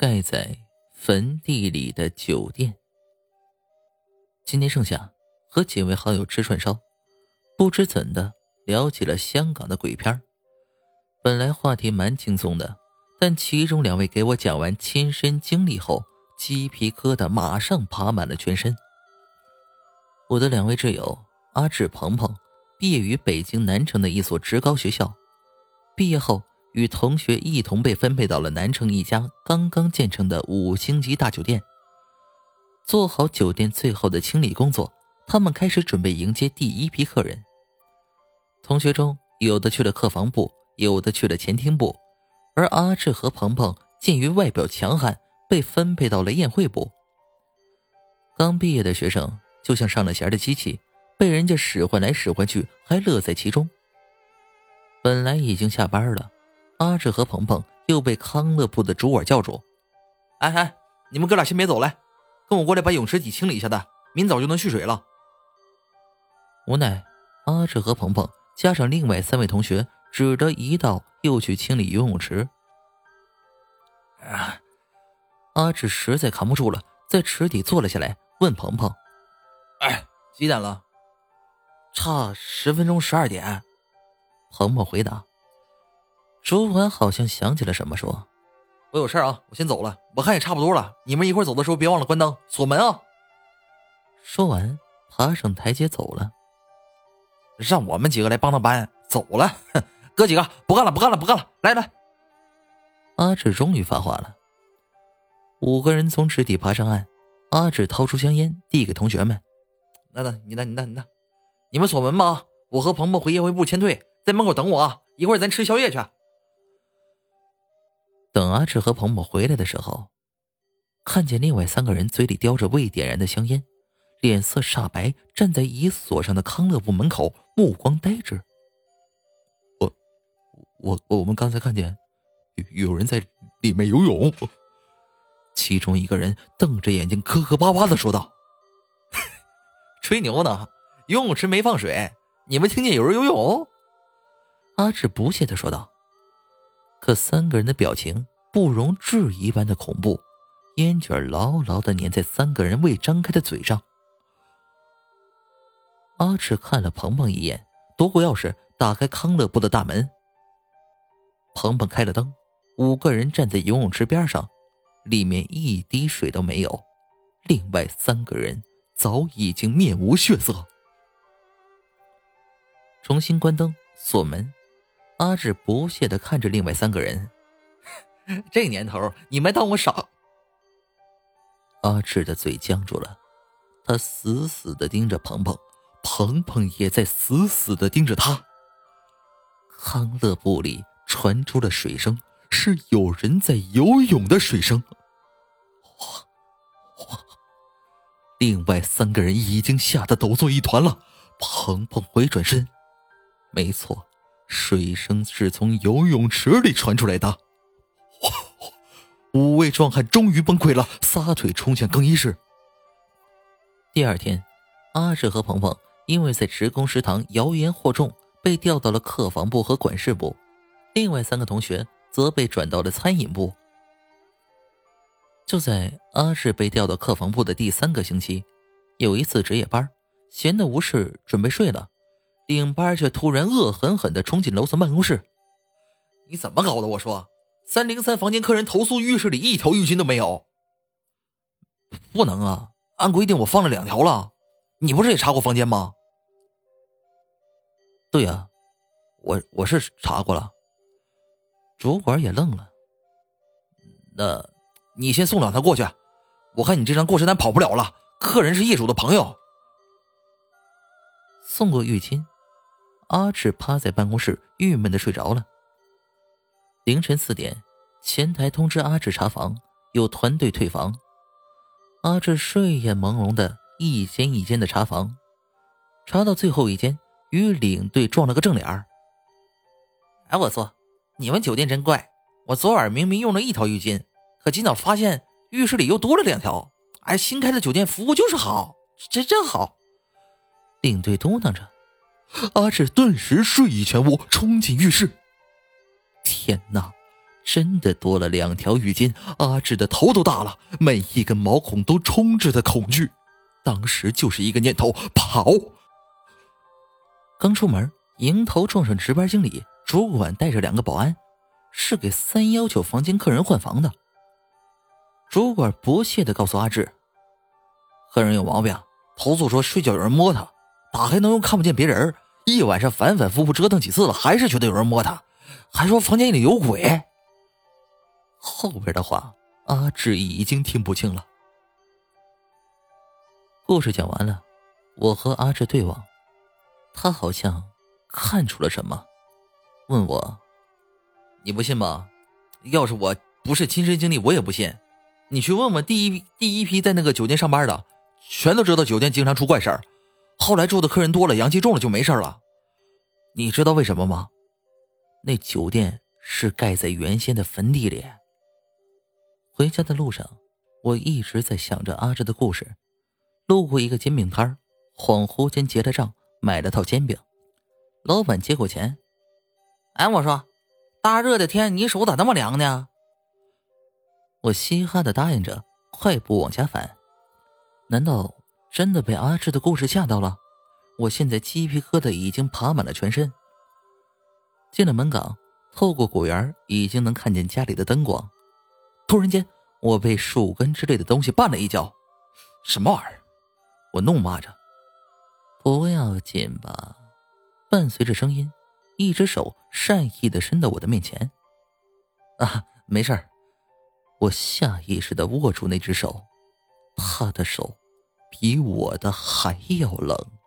盖在坟地里的酒店。今年盛夏，和几位好友吃串烧，不知怎的聊起了香港的鬼片本来话题蛮轻松的，但其中两位给我讲完亲身经历后，鸡皮疙瘩马上爬满了全身。我的两位挚友阿志、鹏鹏，毕业于北京南城的一所职高学校，毕业后。与同学一同被分配到了南城一家刚刚建成的五星级大酒店。做好酒店最后的清理工作，他们开始准备迎接第一批客人。同学中有的去了客房部，有的去了前厅部，而阿志和鹏鹏鉴于外表强悍，被分配到了宴会部。刚毕业的学生就像上了弦的机器，被人家使唤来使唤去，还乐在其中。本来已经下班了。阿志和鹏鹏又被康乐部的主管叫住：“哎哎，你们哥俩先别走，来，跟我过来把泳池底清理一下的，明早就能蓄水了。”无奈，阿志和鹏鹏加上另外三位同学，只得一道又去清理游泳池。啊！阿志实在扛不住了，在池底坐了下来，问鹏鹏：“哎，几点了？”“差十分钟，十二点。”鹏鹏回答。主管好像想起了什么，说：“我有事啊，我先走了。我看也差不多了，你们一会儿走的时候别忘了关灯、锁门啊。”说完，爬上台阶走了。让我们几个来帮他搬，走了。哼，哥几个不干了，不干了，不干了！来来。阿志终于发话了。五个人从池底爬上岸，阿志掏出香烟递给同学们：“那那，你那，你那，你那，你们锁门吧。我和鹏鹏回宴会部签退，在门口等我啊。一会儿咱吃宵夜去。”等阿志和彭某回来的时候，看见另外三个人嘴里叼着未点燃的香烟，脸色煞白，站在已锁上的康乐部门口，目光呆滞。我、我、我们刚才看见有人在里面游泳。其中一个人瞪着眼睛，磕磕巴巴的说道：“ 吹牛呢！游泳池没放水，你们听见有人游泳？”阿志不屑的说道。可三个人的表情不容置疑般的恐怖，烟卷牢牢的粘在三个人未张开的嘴上。阿赤看了鹏鹏一眼，夺过钥匙打开康乐部的大门。鹏鹏开了灯，五个人站在游泳池边上，里面一滴水都没有。另外三个人早已经面无血色。重新关灯，锁门。阿志不屑的看着另外三个人，这年头你们当我傻？阿志的嘴僵住了，他死死的盯着鹏鹏，鹏鹏也在死死的盯着他。康乐部里传出了水声，是有人在游泳的水声。哗哗！另外三个人已经吓得抖作一团了。鹏鹏回转身，没错。水声是从游泳池里传出来的，五位壮汉终于崩溃了，撒腿冲向更衣室。第二天，阿志和鹏鹏因为在职工食堂谣言惑众，被调到了客房部和管事部；另外三个同学则被转到了餐饮部。就在阿志被调到客房部的第三个星期，有一次值夜班，闲得无事，准备睡了。领班却突然恶狠狠地冲进楼层办公室：“你怎么搞的？我说，三零三房间客人投诉浴室里一条浴巾都没有。不能啊，按规定我放了两条了。你不是也查过房间吗？”“对呀，我我是查过了。”主管也愣了。“那，你先送两条过去，我看你这张过失单跑不了了。客人是业主的朋友。”送过浴巾。阿志趴在办公室，郁闷的睡着了。凌晨四点，前台通知阿志查房，有团队退房。阿志睡眼朦胧的一间一间的查房，查到最后一间，与领队撞了个正脸儿。哎，我说，你们酒店真怪！我昨晚明明用了一条浴巾，可今早发现浴室里又多了两条。哎，新开的酒店服务就是好，这真好。领队嘟囔着。阿志顿时睡意全无，冲进浴室。天哪，真的多了两条浴巾。阿志的头都大了，每一根毛孔都充斥着恐惧。当时就是一个念头：跑。刚出门，迎头撞上值班经理，主管带着两个保安，是给三幺九房间客人换房的。主管不屑的告诉阿志：“客人有毛病，投诉说睡觉有人摸他，打开能用看不见别人。一晚上反反复复折腾几次了，还是觉得有人摸他，还说房间里有鬼。”后边的话，阿志已经听不清了。故事讲完了，我和阿志对望，他好像看出了什么，问我：“你不信吗？要是我不是亲身经历，我也不信。你去问问第一第一批在那个酒店上班的，全都知道酒店经常出怪事儿。后来住的客人多了，阳气重了就没事了。你知道为什么吗？那酒店是盖在原先的坟地里。”回家的路上，我一直在想着阿志的故事。路过一个煎饼摊恍惚间结了账，买了套煎饼。老板接过钱，哎，我说，大热的天，你手咋那么凉呢？我嘻哈的答应着，快步往家返。难道真的被阿志的故事吓到了？我现在鸡皮疙瘩已经爬满了全身。进了门岗，透过果园，已经能看见家里的灯光。突然间，我被树根之类的东西绊了一跤，什么玩意儿？我怒骂着：“不要紧吧？”伴随着声音，一只手善意的伸到我的面前。啊，没事儿。我下意识的握住那只手，他的手比我的还要冷。